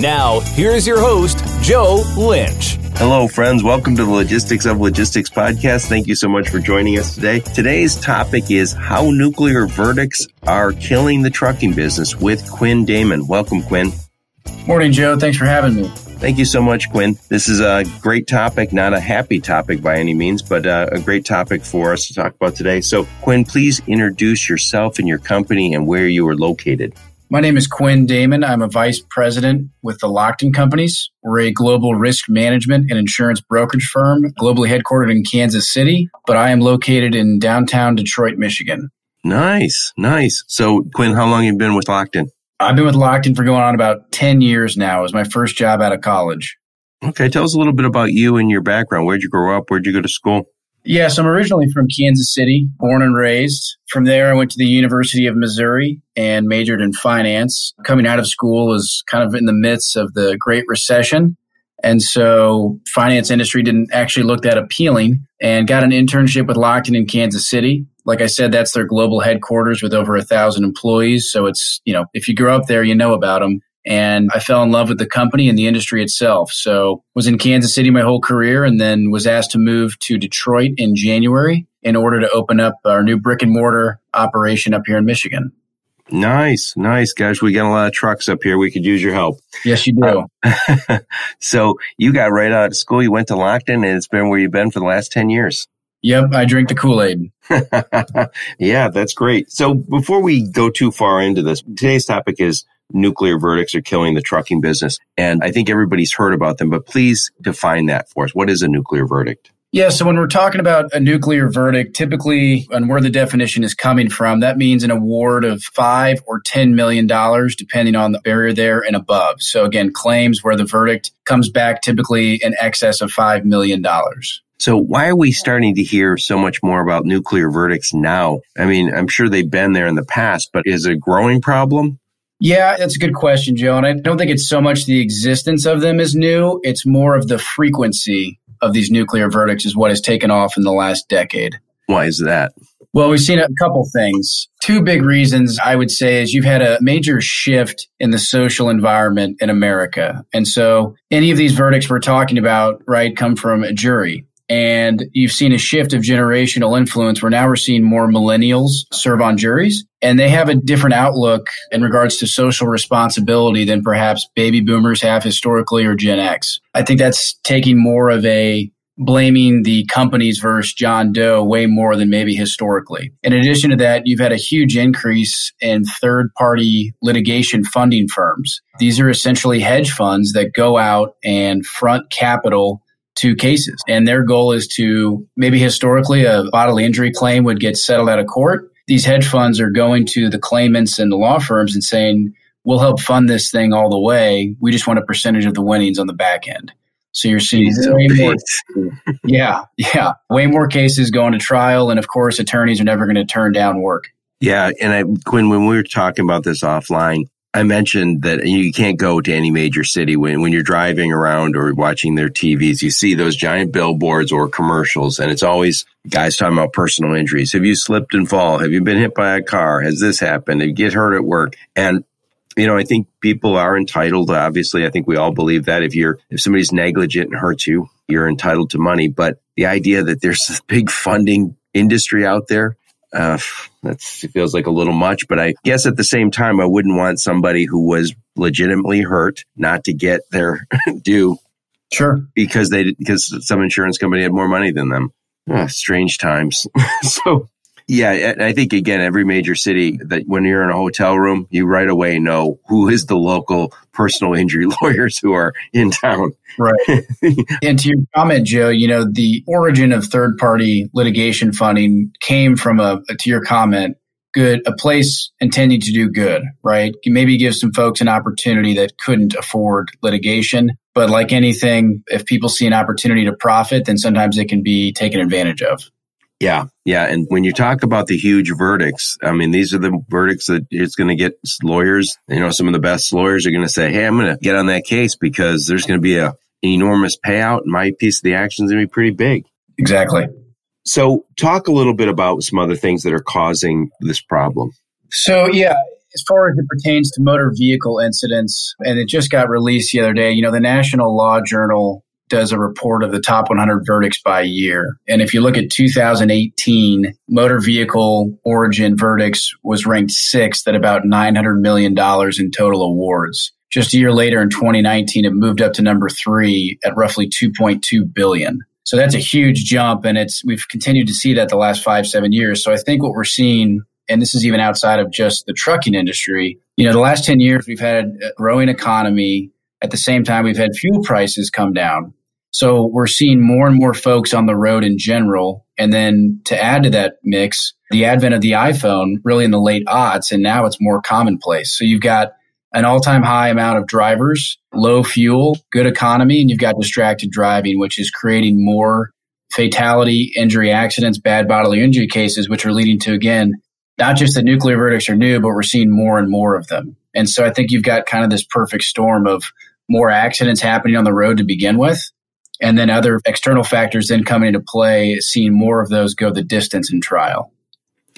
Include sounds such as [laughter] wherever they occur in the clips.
Now, here's your host, Joe Lynch. Hello, friends. Welcome to the Logistics of Logistics podcast. Thank you so much for joining us today. Today's topic is how nuclear verdicts are killing the trucking business with Quinn Damon. Welcome, Quinn. Morning, Joe. Thanks for having me. Thank you so much, Quinn. This is a great topic, not a happy topic by any means, but uh, a great topic for us to talk about today. So, Quinn, please introduce yourself and your company and where you are located. My name is Quinn Damon. I'm a vice president with the Lockton Companies. We're a global risk management and insurance brokerage firm, globally headquartered in Kansas City, but I am located in downtown Detroit, Michigan. Nice, nice. So, Quinn, how long have you been with Lockton? I've been with Lockton for going on about 10 years now. It was my first job out of college. Okay, tell us a little bit about you and your background. Where'd you grow up? Where'd you go to school? Yes, I'm originally from Kansas City, born and raised. From there, I went to the University of Missouri and majored in finance. Coming out of school was kind of in the midst of the Great Recession. And so finance industry didn't actually look that appealing and got an internship with Lockton in Kansas City. Like I said, that's their global headquarters with over a thousand employees. So it's, you know, if you grow up there, you know about them and I fell in love with the company and the industry itself. So was in Kansas City my whole career and then was asked to move to Detroit in January in order to open up our new brick and mortar operation up here in Michigan. Nice, nice, guys. We got a lot of trucks up here. We could use your help. Yes, you do. Uh, [laughs] so you got right out of school. You went to Lockton, and it's been where you've been for the last ten years. Yep, I drink the Kool Aid. [laughs] yeah, that's great. So before we go too far into this, today's topic is nuclear verdicts are killing the trucking business. And I think everybody's heard about them, but please define that for us. What is a nuclear verdict? Yeah, so when we're talking about a nuclear verdict, typically, and where the definition is coming from, that means an award of five or ten million dollars, depending on the barrier there and above. So again, claims where the verdict comes back typically in excess of five million dollars. So why are we starting to hear so much more about nuclear verdicts now? I mean, I'm sure they've been there in the past, but is it a growing problem? Yeah, that's a good question, Joe. And I don't think it's so much the existence of them is new. It's more of the frequency of these nuclear verdicts is what has taken off in the last decade. Why is that? Well, we've seen a couple things. Two big reasons I would say is you've had a major shift in the social environment in America. And so any of these verdicts we're talking about, right, come from a jury. And you've seen a shift of generational influence where now we're seeing more millennials serve on juries and they have a different outlook in regards to social responsibility than perhaps baby boomers have historically or Gen X. I think that's taking more of a blaming the companies versus John Doe way more than maybe historically. In addition to that, you've had a huge increase in third party litigation funding firms. These are essentially hedge funds that go out and front capital to cases. And their goal is to maybe historically a bodily injury claim would get settled out of court. These hedge funds are going to the claimants and the law firms and saying, we'll help fund this thing all the way. We just want a percentage of the winnings on the back end. So you're seeing way more, [laughs] yeah, yeah, way more cases going to trial, and of course, attorneys are never going to turn down work. Yeah, and I, Quinn, when we were talking about this offline, I mentioned that you can't go to any major city when, when you're driving around or watching their TVs. You see those giant billboards or commercials, and it's always guys talking about personal injuries. Have you slipped and fall? Have you been hit by a car? Has this happened? Did you get hurt at work? And you know, I think people are entitled. Obviously, I think we all believe that if you're if somebody's negligent and hurts you, you're entitled to money. But the idea that there's this big funding industry out there uh, that feels like a little much, but I guess at the same time, I wouldn't want somebody who was legitimately hurt not to get their [laughs] due. Sure. Because they, because some insurance company had more money than them. Oh, strange times. [laughs] so yeah, I think again, every major city that when you're in a hotel room, you right away know who is the local personal injury [laughs] lawyers who are in town. Right. [laughs] and to your comment, Joe, you know, the origin of third party litigation funding came from a, to your comment, good, a place intending to do good, right? Maybe give some folks an opportunity that couldn't afford litigation. But like anything, if people see an opportunity to profit, then sometimes it can be taken advantage of. Yeah, yeah. And when you talk about the huge verdicts, I mean, these are the verdicts that it's going to get lawyers. You know, some of the best lawyers are going to say, "Hey, I'm going to get on that case because there's going to be a enormous payout. And my piece of the action is going to be pretty big." Exactly. So, talk a little bit about some other things that are causing this problem. So, yeah, as far as it pertains to motor vehicle incidents, and it just got released the other day, you know, the National Law Journal does a report of the top 100 verdicts by year. And if you look at 2018, motor vehicle origin verdicts was ranked sixth at about $900 million in total awards. Just a year later in 2019, it moved up to number three at roughly 2.2 billion. So that's a huge jump. And it's, we've continued to see that the last five, seven years. So I think what we're seeing, and this is even outside of just the trucking industry, you know, the last 10 years, we've had a growing economy. At the same time, we've had fuel prices come down. So we're seeing more and more folks on the road in general. And then to add to that mix, the advent of the iPhone really in the late aughts, and now it's more commonplace. So you've got an all time high amount of drivers, low fuel, good economy, and you've got distracted driving, which is creating more fatality, injury accidents, bad bodily injury cases, which are leading to, again, not just the nuclear verdicts are new, but we're seeing more and more of them. And so I think you've got kind of this perfect storm of more accidents happening on the road to begin with and then other external factors then coming into play, seeing more of those go the distance in trial.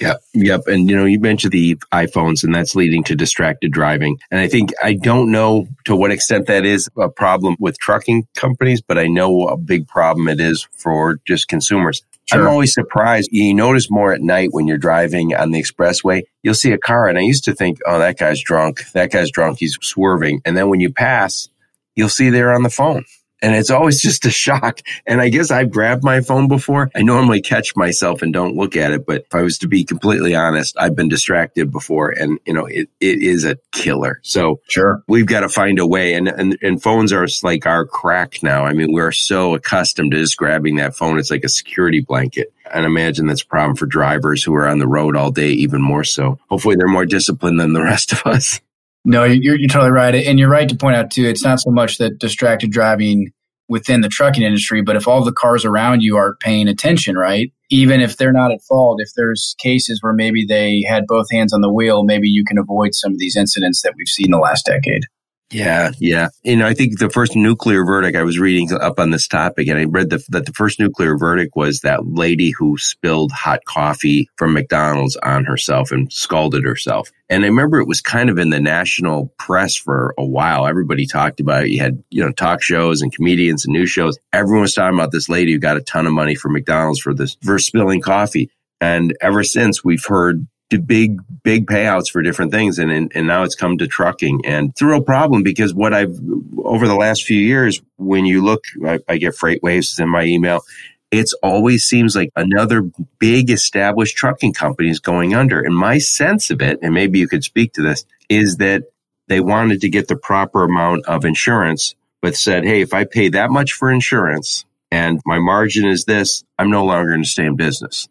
Yep. Yep. And, you know, you mentioned the iPhones and that's leading to distracted driving. And I think I don't know to what extent that is a problem with trucking companies, but I know a big problem it is for just consumers. Sure. I'm always surprised. You notice more at night when you're driving on the expressway. You'll see a car, and I used to think, oh, that guy's drunk. That guy's drunk. He's swerving. And then when you pass, you'll see they're on the phone and it's always just a shock. And I guess I've grabbed my phone before. I normally catch myself and don't look at it, but if I was to be completely honest, I've been distracted before and you know, it, it is a killer. So sure, we've got to find a way and, and, and phones are like our crack now. I mean, we're so accustomed to just grabbing that phone. It's like a security blanket. And imagine that's a problem for drivers who are on the road all day, even more so. Hopefully they're more disciplined than the rest of us. No, you're, you're totally right. And you're right to point out, too, it's not so much that distracted driving within the trucking industry, but if all the cars around you aren't paying attention, right? Even if they're not at fault, if there's cases where maybe they had both hands on the wheel, maybe you can avoid some of these incidents that we've seen in the last decade. Yeah, yeah. You know, I think the first nuclear verdict, I was reading up on this topic and I read the, that the first nuclear verdict was that lady who spilled hot coffee from McDonald's on herself and scalded herself. And I remember it was kind of in the national press for a while. Everybody talked about it. You had, you know, talk shows and comedians and news shows. Everyone was talking about this lady who got a ton of money from McDonald's for this, for spilling coffee. And ever since we've heard big, big payouts for different things. And, and, and now it's come to trucking and it's a real problem because what I've, over the last few years, when you look, I, I get FreightWaves in my email. It's always seems like another big established trucking company is going under. And my sense of it, and maybe you could speak to this, is that they wanted to get the proper amount of insurance, but said, Hey, if I pay that much for insurance and my margin is this, I'm no longer going to stay in business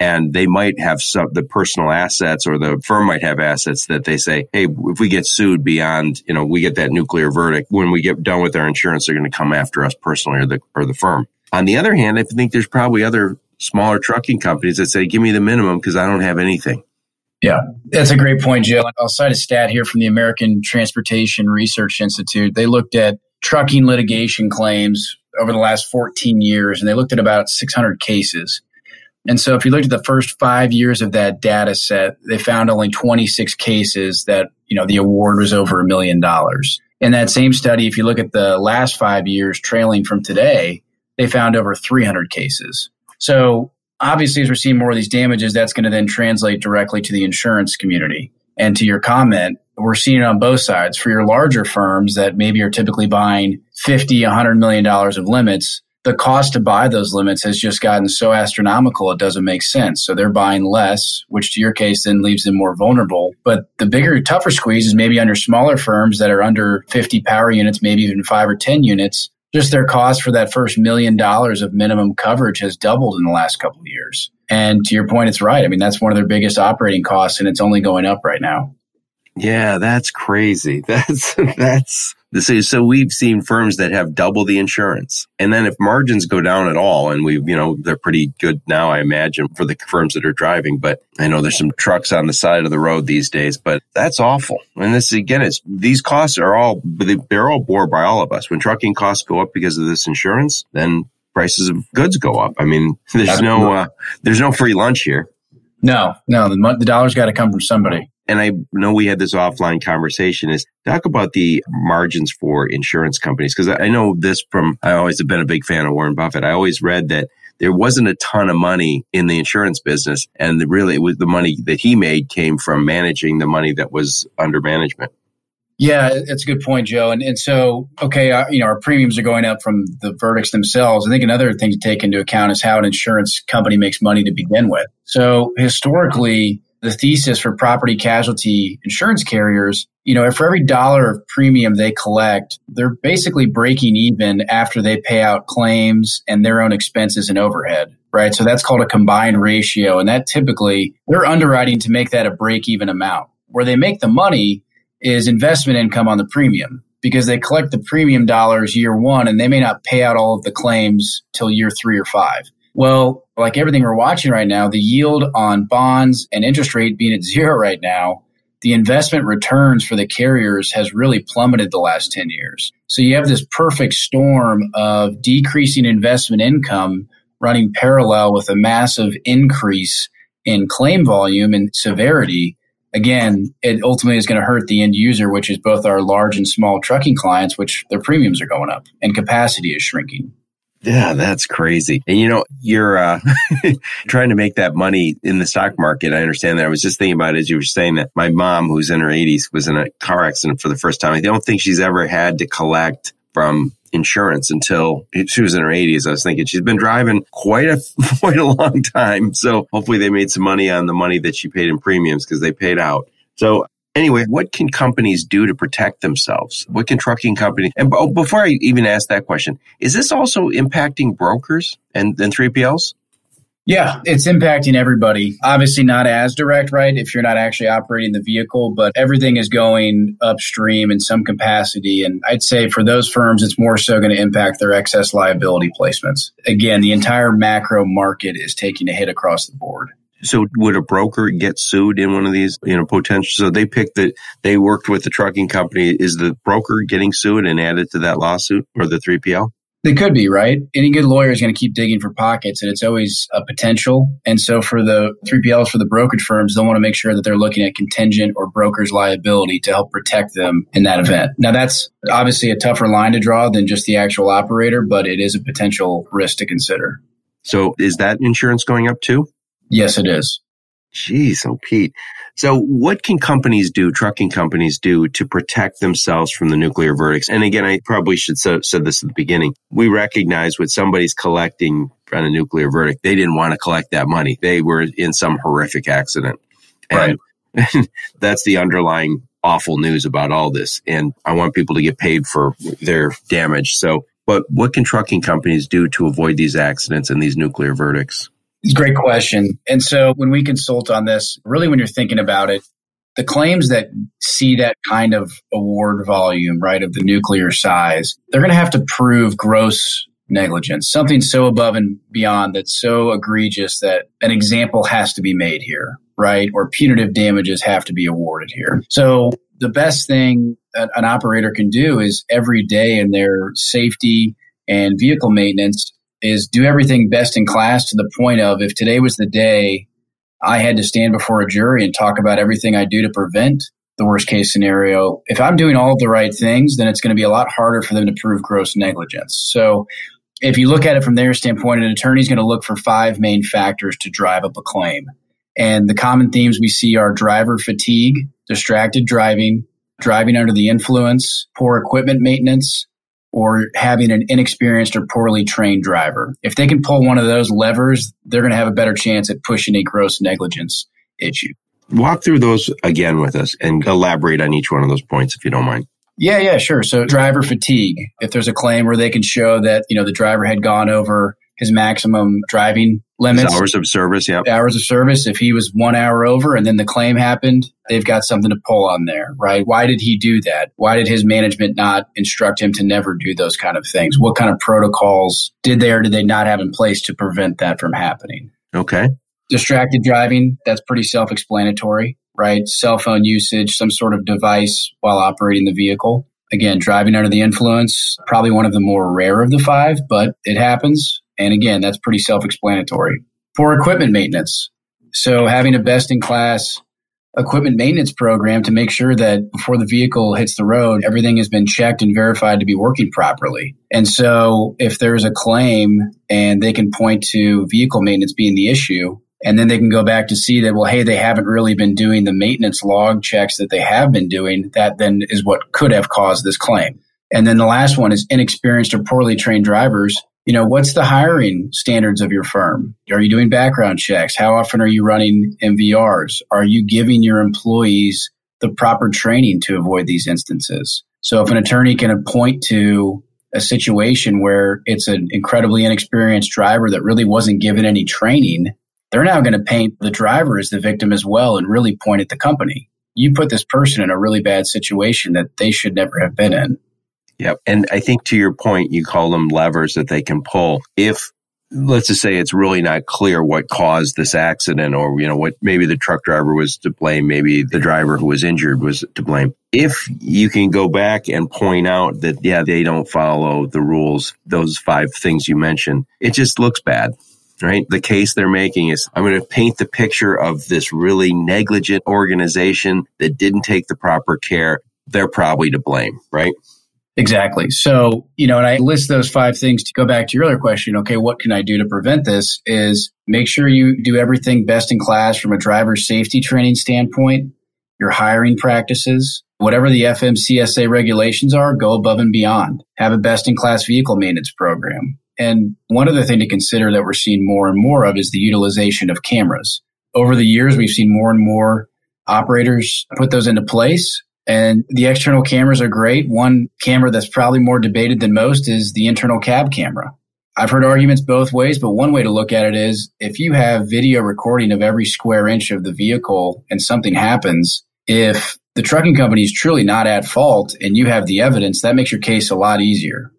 and they might have some the personal assets or the firm might have assets that they say hey if we get sued beyond you know we get that nuclear verdict when we get done with our insurance they're going to come after us personally or the or the firm on the other hand i think there's probably other smaller trucking companies that say give me the minimum because i don't have anything yeah, that's a great point, Joe. I'll cite a stat here from the American Transportation Research Institute. They looked at trucking litigation claims over the last 14 years, and they looked at about 600 cases. And so if you looked at the first five years of that data set, they found only 26 cases that, you know, the award was over a million dollars. In that same study, if you look at the last five years trailing from today, they found over 300 cases. So obviously, as we're seeing more of these damages, that's going to then translate directly to the insurance community. And to your comment, we're seeing it on both sides. For your larger firms that maybe are typically buying 50, 100 million dollars of limits, the cost to buy those limits has just gotten so astronomical it doesn't make sense. So they're buying less, which to your case then leaves them more vulnerable. But the bigger, tougher squeeze is maybe under smaller firms that are under 50 power units, maybe even five or 10 units. Just their cost for that first million dollars of minimum coverage has doubled in the last couple of years. And to your point, it's right. I mean, that's one of their biggest operating costs, and it's only going up right now. Yeah, that's crazy. [laughs] That's that's so, so we've seen firms that have double the insurance. And then if margins go down at all, and we've, you know, they're pretty good now, I imagine, for the firms that are driving. But I know there's some trucks on the side of the road these days, but that's awful. And this again, is these costs are all, they're all borne by all of us. When trucking costs go up because of this insurance, then prices of goods go up. I mean, [laughs] there's no, uh, there's no free lunch here. No, no, the, the dollar's got to come from somebody. And I know we had this offline conversation is talk about the margins for insurance companies. Cause I know this from, I always have been a big fan of Warren Buffett. I always read that there wasn't a ton of money in the insurance business. And really it was the money that he made came from managing the money that was under management. Yeah, it's a good point, Joe. And and so, okay, uh, you know, our premiums are going up from the verdicts themselves. I think another thing to take into account is how an insurance company makes money to begin with. So historically, the thesis for property casualty insurance carriers, you know, for every dollar of premium they collect, they're basically breaking even after they pay out claims and their own expenses and overhead, right? So that's called a combined ratio. And that typically they're underwriting to make that a break even amount. Where they make the money is investment income on the premium because they collect the premium dollars year one and they may not pay out all of the claims till year three or five. Well, like everything we're watching right now, the yield on bonds and interest rate being at zero right now, the investment returns for the carriers has really plummeted the last 10 years. So you have this perfect storm of decreasing investment income running parallel with a massive increase in claim volume and severity again, it ultimately is going to hurt the end user, which is both our large and small trucking clients, which their premiums are going up and capacity is shrinking. Yeah, that's crazy. And you know, you're uh, [laughs] trying to make that money in the stock market. I understand that. I was just thinking about it as you were saying that my mom, who's in her 80s, was in a car accident for the first time. I don't think she's ever had to collect from insurance until she was in her 80s. I was thinking she's been driving quite a [laughs] quite a long time. So hopefully they made some money on the money that she paid in premiums because they paid out. So anyway, what can companies do to protect themselves? What can trucking companies? And oh, before I even ask that question, is this also impacting brokers and, and 3PLs? Yeah, it's impacting everybody. Obviously, not as direct, right? If you're not actually operating the vehicle, but everything is going upstream in some capacity. And I'd say for those firms, it's more so going to impact their excess liability placements. Again, the entire macro market is taking a hit across the board. So would a broker get sued in one of these, you know, potential? So they picked that they worked with the trucking company. Is the broker getting sued and added to that lawsuit or the 3PL? They could be, right? Any good lawyer is going to keep digging for pockets and it's always a potential. And so for the 3PLs, for the brokerage firms, they'll want to make sure that they're looking at contingent or broker's liability to help protect them in that event. Now that's obviously a tougher line to draw than just the actual operator, but it is a potential risk to consider. So is that insurance going up too? Yes, it is. Jeez, oh Pete. So what can companies do, trucking companies do to protect themselves from the nuclear verdicts? And again, I probably should have said this at the beginning. We recognize when somebody's collecting on a nuclear verdict, they didn't want to collect that money. They were in some horrific accident. And right. [laughs] that's the underlying awful news about all this. And I want people to get paid for their damage. So, but what can trucking companies do to avoid these accidents and these nuclear verdicts? Great question. And so when we consult on this, really when you're thinking about it, the claims that see that kind of award volume, right, of the nuclear size, they're going to have to prove gross negligence, something so above and beyond that's so egregious that an example has to be made here, right? Or punitive damages have to be awarded here. So the best thing an operator can do is every day in their safety and vehicle maintenance is do everything best in class to the point of if today was the day I had to stand before a jury and talk about everything I do to prevent the worst case scenario. If I'm doing all of the right things, then it's going to be a lot harder for them to prove gross negligence. So if you look at it from their standpoint, an attorney is going to look for five main factors to drive up a claim. And the common themes we see are driver fatigue, distracted driving, driving under the influence, poor equipment maintenance, or having an inexperienced or poorly trained driver. If they can pull one of those levers, they're going to have a better chance at pushing a gross negligence issue. Walk through those again with us and elaborate on each one of those points if you don't mind. Yeah, yeah, sure. So driver fatigue. If there's a claim where they can show that, you know, the driver had gone over his maximum driving limits. hours of service, yeah. Hours of service. If he was one hour over and then the claim happened, they've got something to pull on there, right? Why did he do that? Why did his management not instruct him to never do those kind of things? What kind of protocols did they or did they not have in place to prevent that from happening? Okay. Distracted driving, that's pretty self explanatory, right? Cell phone usage, some sort of device while operating the vehicle. Again, driving under the influence, probably one of the more rare of the five, but it happens. And again, that's pretty self explanatory. Poor equipment maintenance. So having a best in class equipment maintenance program to make sure that before the vehicle hits the road, everything has been checked and verified to be working properly. And so if there's a claim and they can point to vehicle maintenance being the issue, and then they can go back to see that, well, hey, they haven't really been doing the maintenance log checks that they have been doing. That then is what could have caused this claim. And then the last one is inexperienced or poorly trained drivers. You know, what's the hiring standards of your firm? Are you doing background checks? How often are you running MVRs? Are you giving your employees the proper training to avoid these instances? So if an attorney can point to a situation where it's an incredibly inexperienced driver that really wasn't given any training, they're now going to paint the driver as the victim as well and really point at the company. You put this person in a really bad situation that they should never have been in. Yep. And I think to your point, you call them levers that they can pull. If let's just say it's really not clear what caused this accident or you know what maybe the truck driver was to blame maybe the driver who was injured was to blame if you can go back and point out that yeah they don't follow the rules those five things you mentioned it just looks bad right? The case they're making is I'm going to paint the picture of this really negligent organization that didn't take the proper care. They're probably to blame, right? Exactly. So, you know, and I list those five things to go back to your other question. Okay, what can I do to prevent this? Is make sure you do everything best in class from a driver safety training standpoint, your hiring practices, whatever the FMCSA regulations are, go above and beyond. Have a best in class vehicle maintenance program. And one other thing to consider that we're seeing more and more of is the utilization of cameras. Over the years, we've seen more and more operators put those into place. And the external cameras are great. One camera that's probably more debated than most is the internal cab camera. I've heard arguments both ways, but one way to look at it is if you have video recording of every square inch of the vehicle and something happens, if the trucking company is truly not at fault and you have the evidence, that makes your case a lot easier.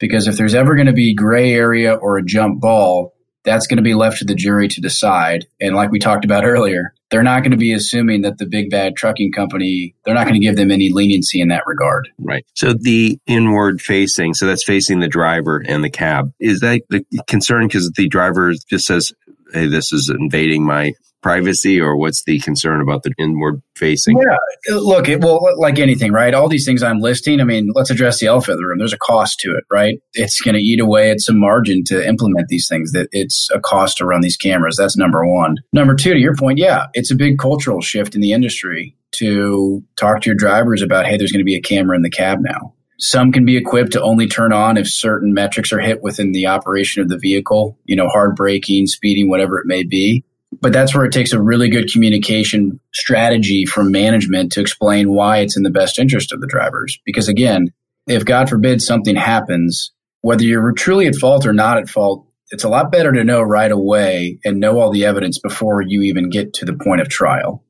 Because if there's ever going to be gray area or a jump ball, that's going to be left to the jury to decide. And like we talked about earlier, they're not going to be assuming that the big bad trucking company, they're not going to give them any leniency in that regard. Right. So the inward facing, so that's facing the driver and the cab. Is that the concern because the driver just says, hey, this is invading my privacy or what's the concern about the inward facing? Yeah, look, it, well, like anything, right? All these things I'm listing, I mean, let's address the elephant in the room. There's a cost to it, right? It's going to eat away at some margin to implement these things. That it's a cost to run these cameras. That's number one. Number two, to your point, yeah, it's a big cultural shift in the industry to talk to your drivers about, hey, there's going to be a camera in the cab now. Some can be equipped to only turn on if certain metrics are hit within the operation of the vehicle, you know, hard braking, speeding, whatever it may be. But that's where it takes a really good communication strategy from management to explain why it's in the best interest of the drivers. Because again, if God forbid something happens, whether you're truly at fault or not at fault, it's a lot better to know right away and know all the evidence before you even get to the point of trial.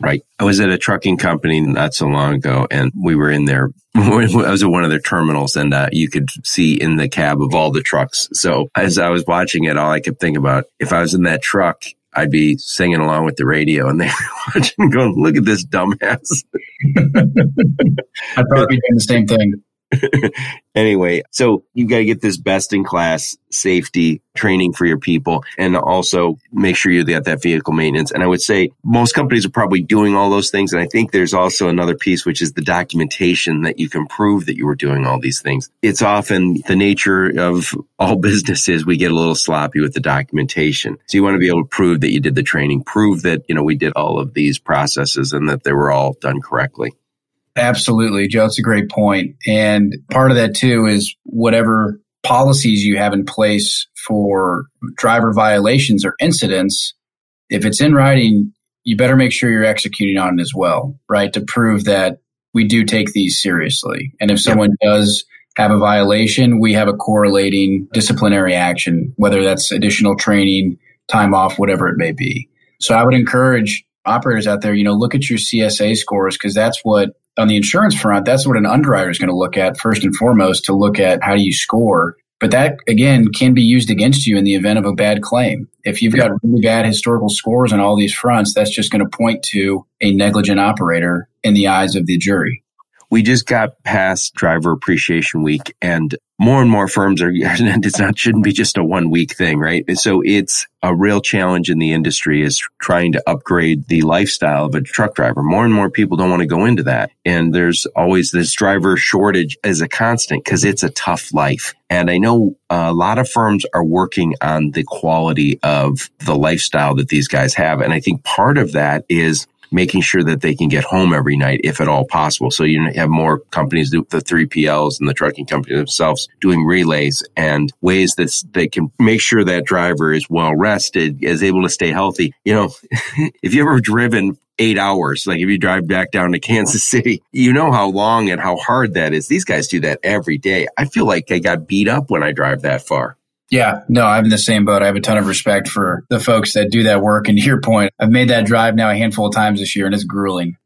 Right. I was at a trucking company not so long ago and we were in there. [laughs] I was at one of their terminals and uh, you could see in the cab of all the trucks. So as I was watching it, all I kept thinking about if I was in that truck I'd be singing along with the radio and they were [laughs] watching going, look at this dumbass. [laughs] I'd probably be doing the same thing. [laughs] anyway, so you've got to get this best in class safety training for your people and also make sure you get that vehicle maintenance. And I would say most companies are probably doing all those things. And I think there's also another piece, which is the documentation that you can prove that you were doing all these things. It's often the nature of all [laughs] businesses. We get a little sloppy with the documentation. So you want to be able to prove that you did the training, prove that, you know, we did all of these processes and that they were all done correctly. Absolutely, Joe. It's a great point. And part of that too is whatever policies you have in place for driver violations or incidents, if it's in writing, you better make sure you're executing on it as well, right? To prove that we do take these seriously. And if someone yep. does have a violation, we have a correlating disciplinary action, whether that's additional training, time off, whatever it may be. So I would encourage operators out there, you know, look at your CSA scores because that's what on the insurance front, that's what an underwriter is going to look at first and foremost to look at how do you score. But that again can be used against you in the event of a bad claim. If you've got really bad historical scores on all these fronts, that's just going to point to a negligent operator in the eyes of the jury we just got past driver appreciation week and more and more firms are and [laughs] it's not shouldn't be just a one week thing right? So it's a real challenge in the industry is trying to upgrade the lifestyle of a truck driver. More and more people don't want to go into that. And there's always this driver shortage as a constant because it's a tough life. And i know a lot of firms are working on the quality of the lifestyle that these guys have. And i think part of that is making sure that they can get home every night if at all possible. So you have more companies, the 3PLs and the trucking companies themselves doing relays and ways that they can make sure that driver is well rested, is able to stay healthy. You know, [laughs] if you ever driven eight hours. Like if you drive back down to Kansas [laughs] City, you know how long and how hard that is. These guys do that every day. I feel like I got beat up when I drive that far. Yeah, no, I'm in the same boat. I have a ton of respect for the folks that do that work. And to your point, I've made that drive now a handful of times this year and it's grueling.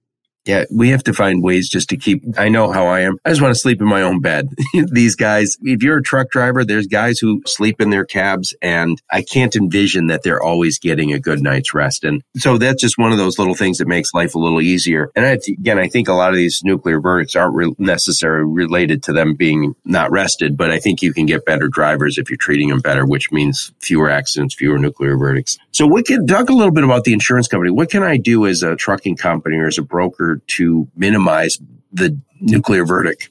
Yeah, we have to find ways just to keep. I know how I am. I just want to sleep in my own bed. [laughs] These guys, if you're a truck driver, there's guys who sleep in their cabs, and I can't envision that they're always getting a good night's rest. And so that's just one of those little things that makes life a little easier. And I, again, I think a lot of these nuclear verdicts aren't re- necessarily related to them being not rested, but I think you can get better drivers if you're treating them better, which means fewer accidents, fewer nuclear verdicts. So, we can talk a little bit about the insurance company. What can I do as a trucking company or as a broker? To minimize the nuclear verdict?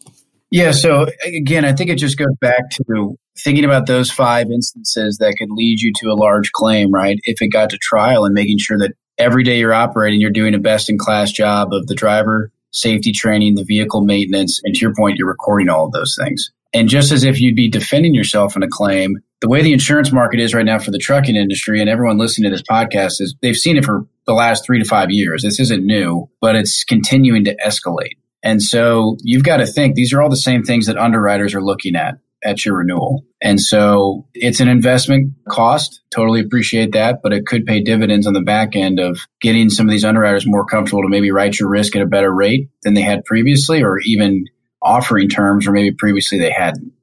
Yeah. So again, I think it just goes back to thinking about those five instances that could lead you to a large claim, right? If it got to trial and making sure that every day you're operating, you're doing a best in class job of the driver safety training, the vehicle maintenance, and to your point, you're recording all of those things. And just as if you'd be defending yourself in a claim, the way the insurance market is right now for the trucking industry and everyone listening to this podcast is they've seen it for the last three to five years. This isn't new, but it's continuing to escalate. And so you've got to think these are all the same things that underwriters are looking at at your renewal. And so it's an investment cost. Totally appreciate that, but it could pay dividends on the back end of getting some of these underwriters more comfortable to maybe write your risk at a better rate than they had previously or even offering terms or maybe previously they hadn't.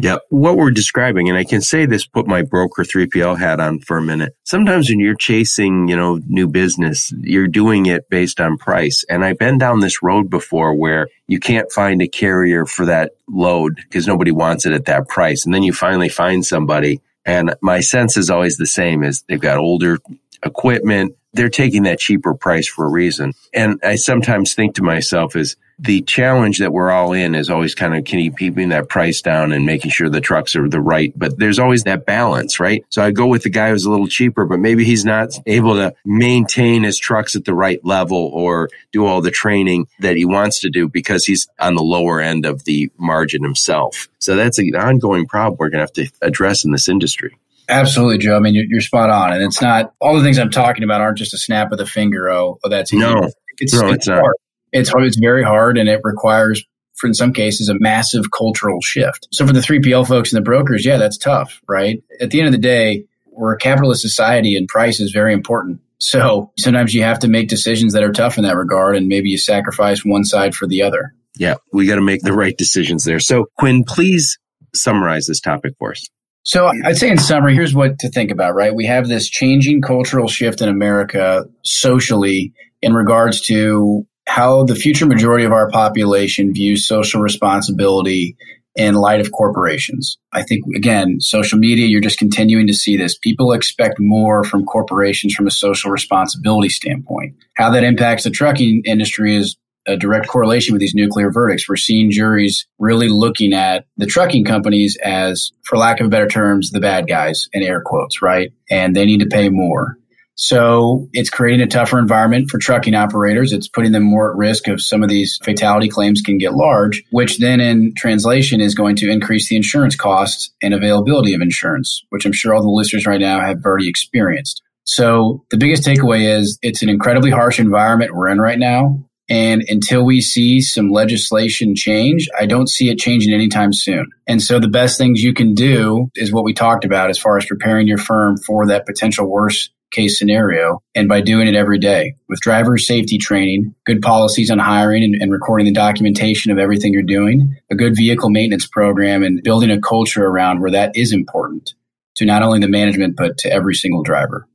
Yep. What we're describing, and I can say this, put my broker 3PL hat on for a minute. Sometimes when you're chasing, you know, new business, you're doing it based on price. And I've been down this road before where you can't find a carrier for that load because nobody wants it at that price. And then you finally find somebody. And my sense is always the same is they've got older equipment. They're taking that cheaper price for a reason. And I sometimes think to myself is, the challenge that we're all in is always kind of keeping that price down and making sure the trucks are the right, but there's always that balance, right? So I go with the guy who's a little cheaper, but maybe he's not able to maintain his trucks at the right level or do all the training that he wants to do because he's on the lower end of the margin himself. So that's an ongoing problem we're going to have to address in this industry. Absolutely, Joe. I mean, you're, you're, spot on, and it's not all the things I'm talking about aren't just a snap of the finger. Oh, oh that's easy. no, it's, no, it's, it's not. It's hard. It's very hard, and it requires, for in some cases, a massive cultural shift. So for the 3PL folks and the brokers, yeah, that's tough, right? At the end of the day, we're a capitalist society, and price is very important. So sometimes you have to make decisions that are tough in that regard, and maybe you sacrifice one side for the other. Yeah, we got to make the right decisions there. So, Quinn, please summarize this topic for us. So I'd say in summary, here's what to think about, right? We have this changing cultural shift in America socially in regards to how the future majority of our population views social responsibility in light of corporations. I think, again, social media, you're just continuing to see this. People expect more from corporations from a social responsibility standpoint. How that impacts the trucking industry is a direct correlation with these nuclear verdicts. We're seeing juries really looking at the trucking companies as, for lack of better terms, the bad guys in air quotes, right? And they need to pay more. So it's creating a tougher environment for trucking operators. It's putting them more at risk of some of these fatality claims can get large, which then in translation is going to increase the insurance costs and availability of insurance, which I'm sure all the listeners right now have already experienced. So the biggest takeaway is it's an incredibly harsh environment we're in right now. And until we see some legislation change, I don't see it changing anytime soon. And so the best things you can do is what we talked about as far as preparing your firm for that potential worst case scenario. And by doing it every day with driver safety training, good policies on hiring and, and, recording the documentation of everything you're doing, a good vehicle maintenance program, and building a culture around where that is important to not only the management, but to every single driver.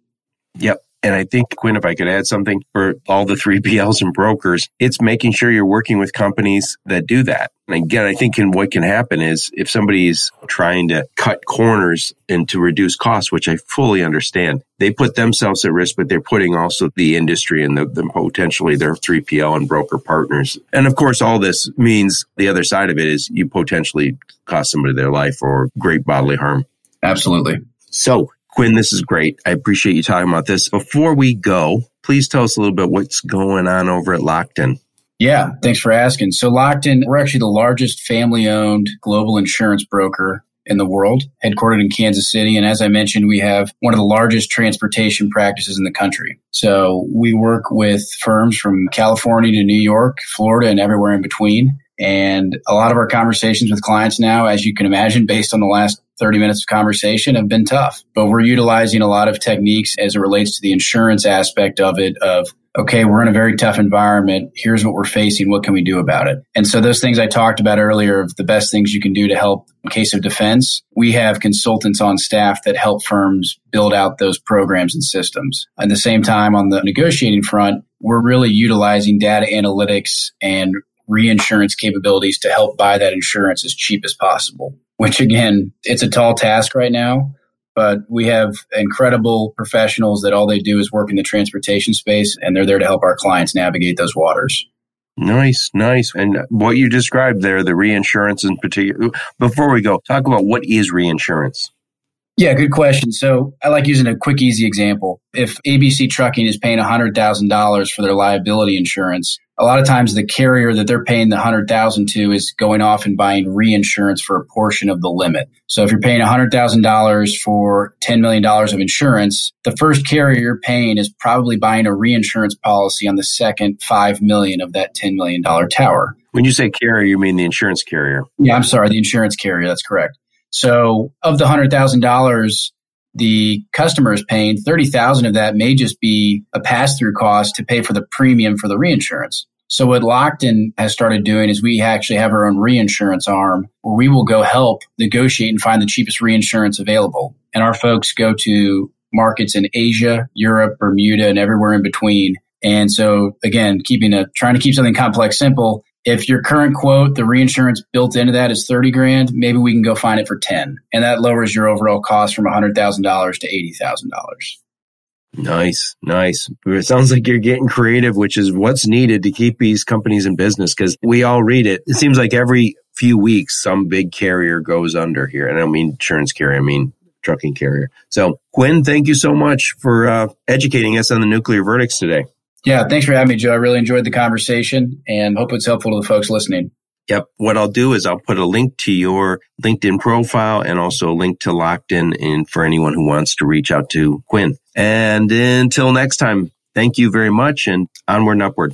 Yep. And I think, Quinn, if I could add something for all the 3PLs [laughs] and brokers, it's making sure you're working with companies that do that. And again, I think in what can happen is if somebody is trying to cut corners and to reduce costs, which I fully understand, they put themselves at risk, but they're putting also the industry and the, the potentially their 3PL and broker partners. And of course, all this means the other side of it is you potentially cost somebody their life or great bodily harm. Absolutely. So Quinn, this is great. I appreciate you talking about this. Before we go, please tell us a little bit what's going on over at Lockton. Yeah, thanks for asking. So, Lockton, we're actually the largest family owned global insurance broker in the world, headquartered in Kansas City. And as I mentioned, we have one of the largest transportation practices in the country. So we work with firms from California to New York, Florida, and everywhere in between. And a lot of our conversations with clients now, as you can imagine, based on the last 30 minutes of conversation have been tough. But we're utilizing a lot of techniques as it relates to the insurance aspect of it of okay, we're in a very tough environment. Here's what we're facing. What can we do about it? And so those things I talked about earlier of the best things you can do to help in case of defense, we have consultants on staff that help firms build out those programs and systems. At the same time, on the negotiating front, we're really utilizing data analytics and reinsurance capabilities to help buy that insurance as cheap as possible which again, it's a tall task right now. But we have incredible professionals that all they do is work in the transportation space and they're there to help our clients navigate those waters. Nice, nice. And what you described there, the reinsurance in particular, before we go, talk about what is reinsurance? Yeah, good question. So I like using a quick, easy example. If ABC Trucking is paying $100,000 for their liability insurance, a lot of times the carrier that they're paying the 100,000 to is going off and buying reinsurance for a portion of the limit. So if you're paying $100,000 for $10 million of insurance, the first carrier you're paying is probably buying a reinsurance policy on the second 5 million of that $10 million tower. When you say carrier, you mean the insurance carrier? Yeah, I'm sorry, the insurance carrier. That's correct. So of the hundred thousand dollars the customer is paying, thirty thousand of that may just be a pass through cost to pay for the premium for the reinsurance. So what Lockton has started doing is we actually have our own reinsurance arm where we will go help negotiate and find the cheapest reinsurance available. And our folks go to markets in Asia, Europe, Bermuda, and everywhere in between. And so again, keeping a trying to keep something complex simple, if your current quote, the reinsurance built into that is 30 grand, maybe we can go find it for 10. And that lowers your overall cost from $100,000 to $80,000. Nice, nice. It sounds like you're getting creative, which is what's needed to keep these companies in business because we all read it. It seems like every few weeks some big carrier goes under here. And I don't mean insurance carrier, I mean trucking carrier. So, Quinn, thank you so much for uh, educating us on the nuclear verdicts today. Yeah, thanks for having me, Joe. I really enjoyed the conversation and hope it's helpful to the folks listening. Yep. What I'll do is I'll put a link to your LinkedIn profile and also a link to Lockton in for anyone who wants to reach out to Quinn. And until next time, thank you very much and onward and upward.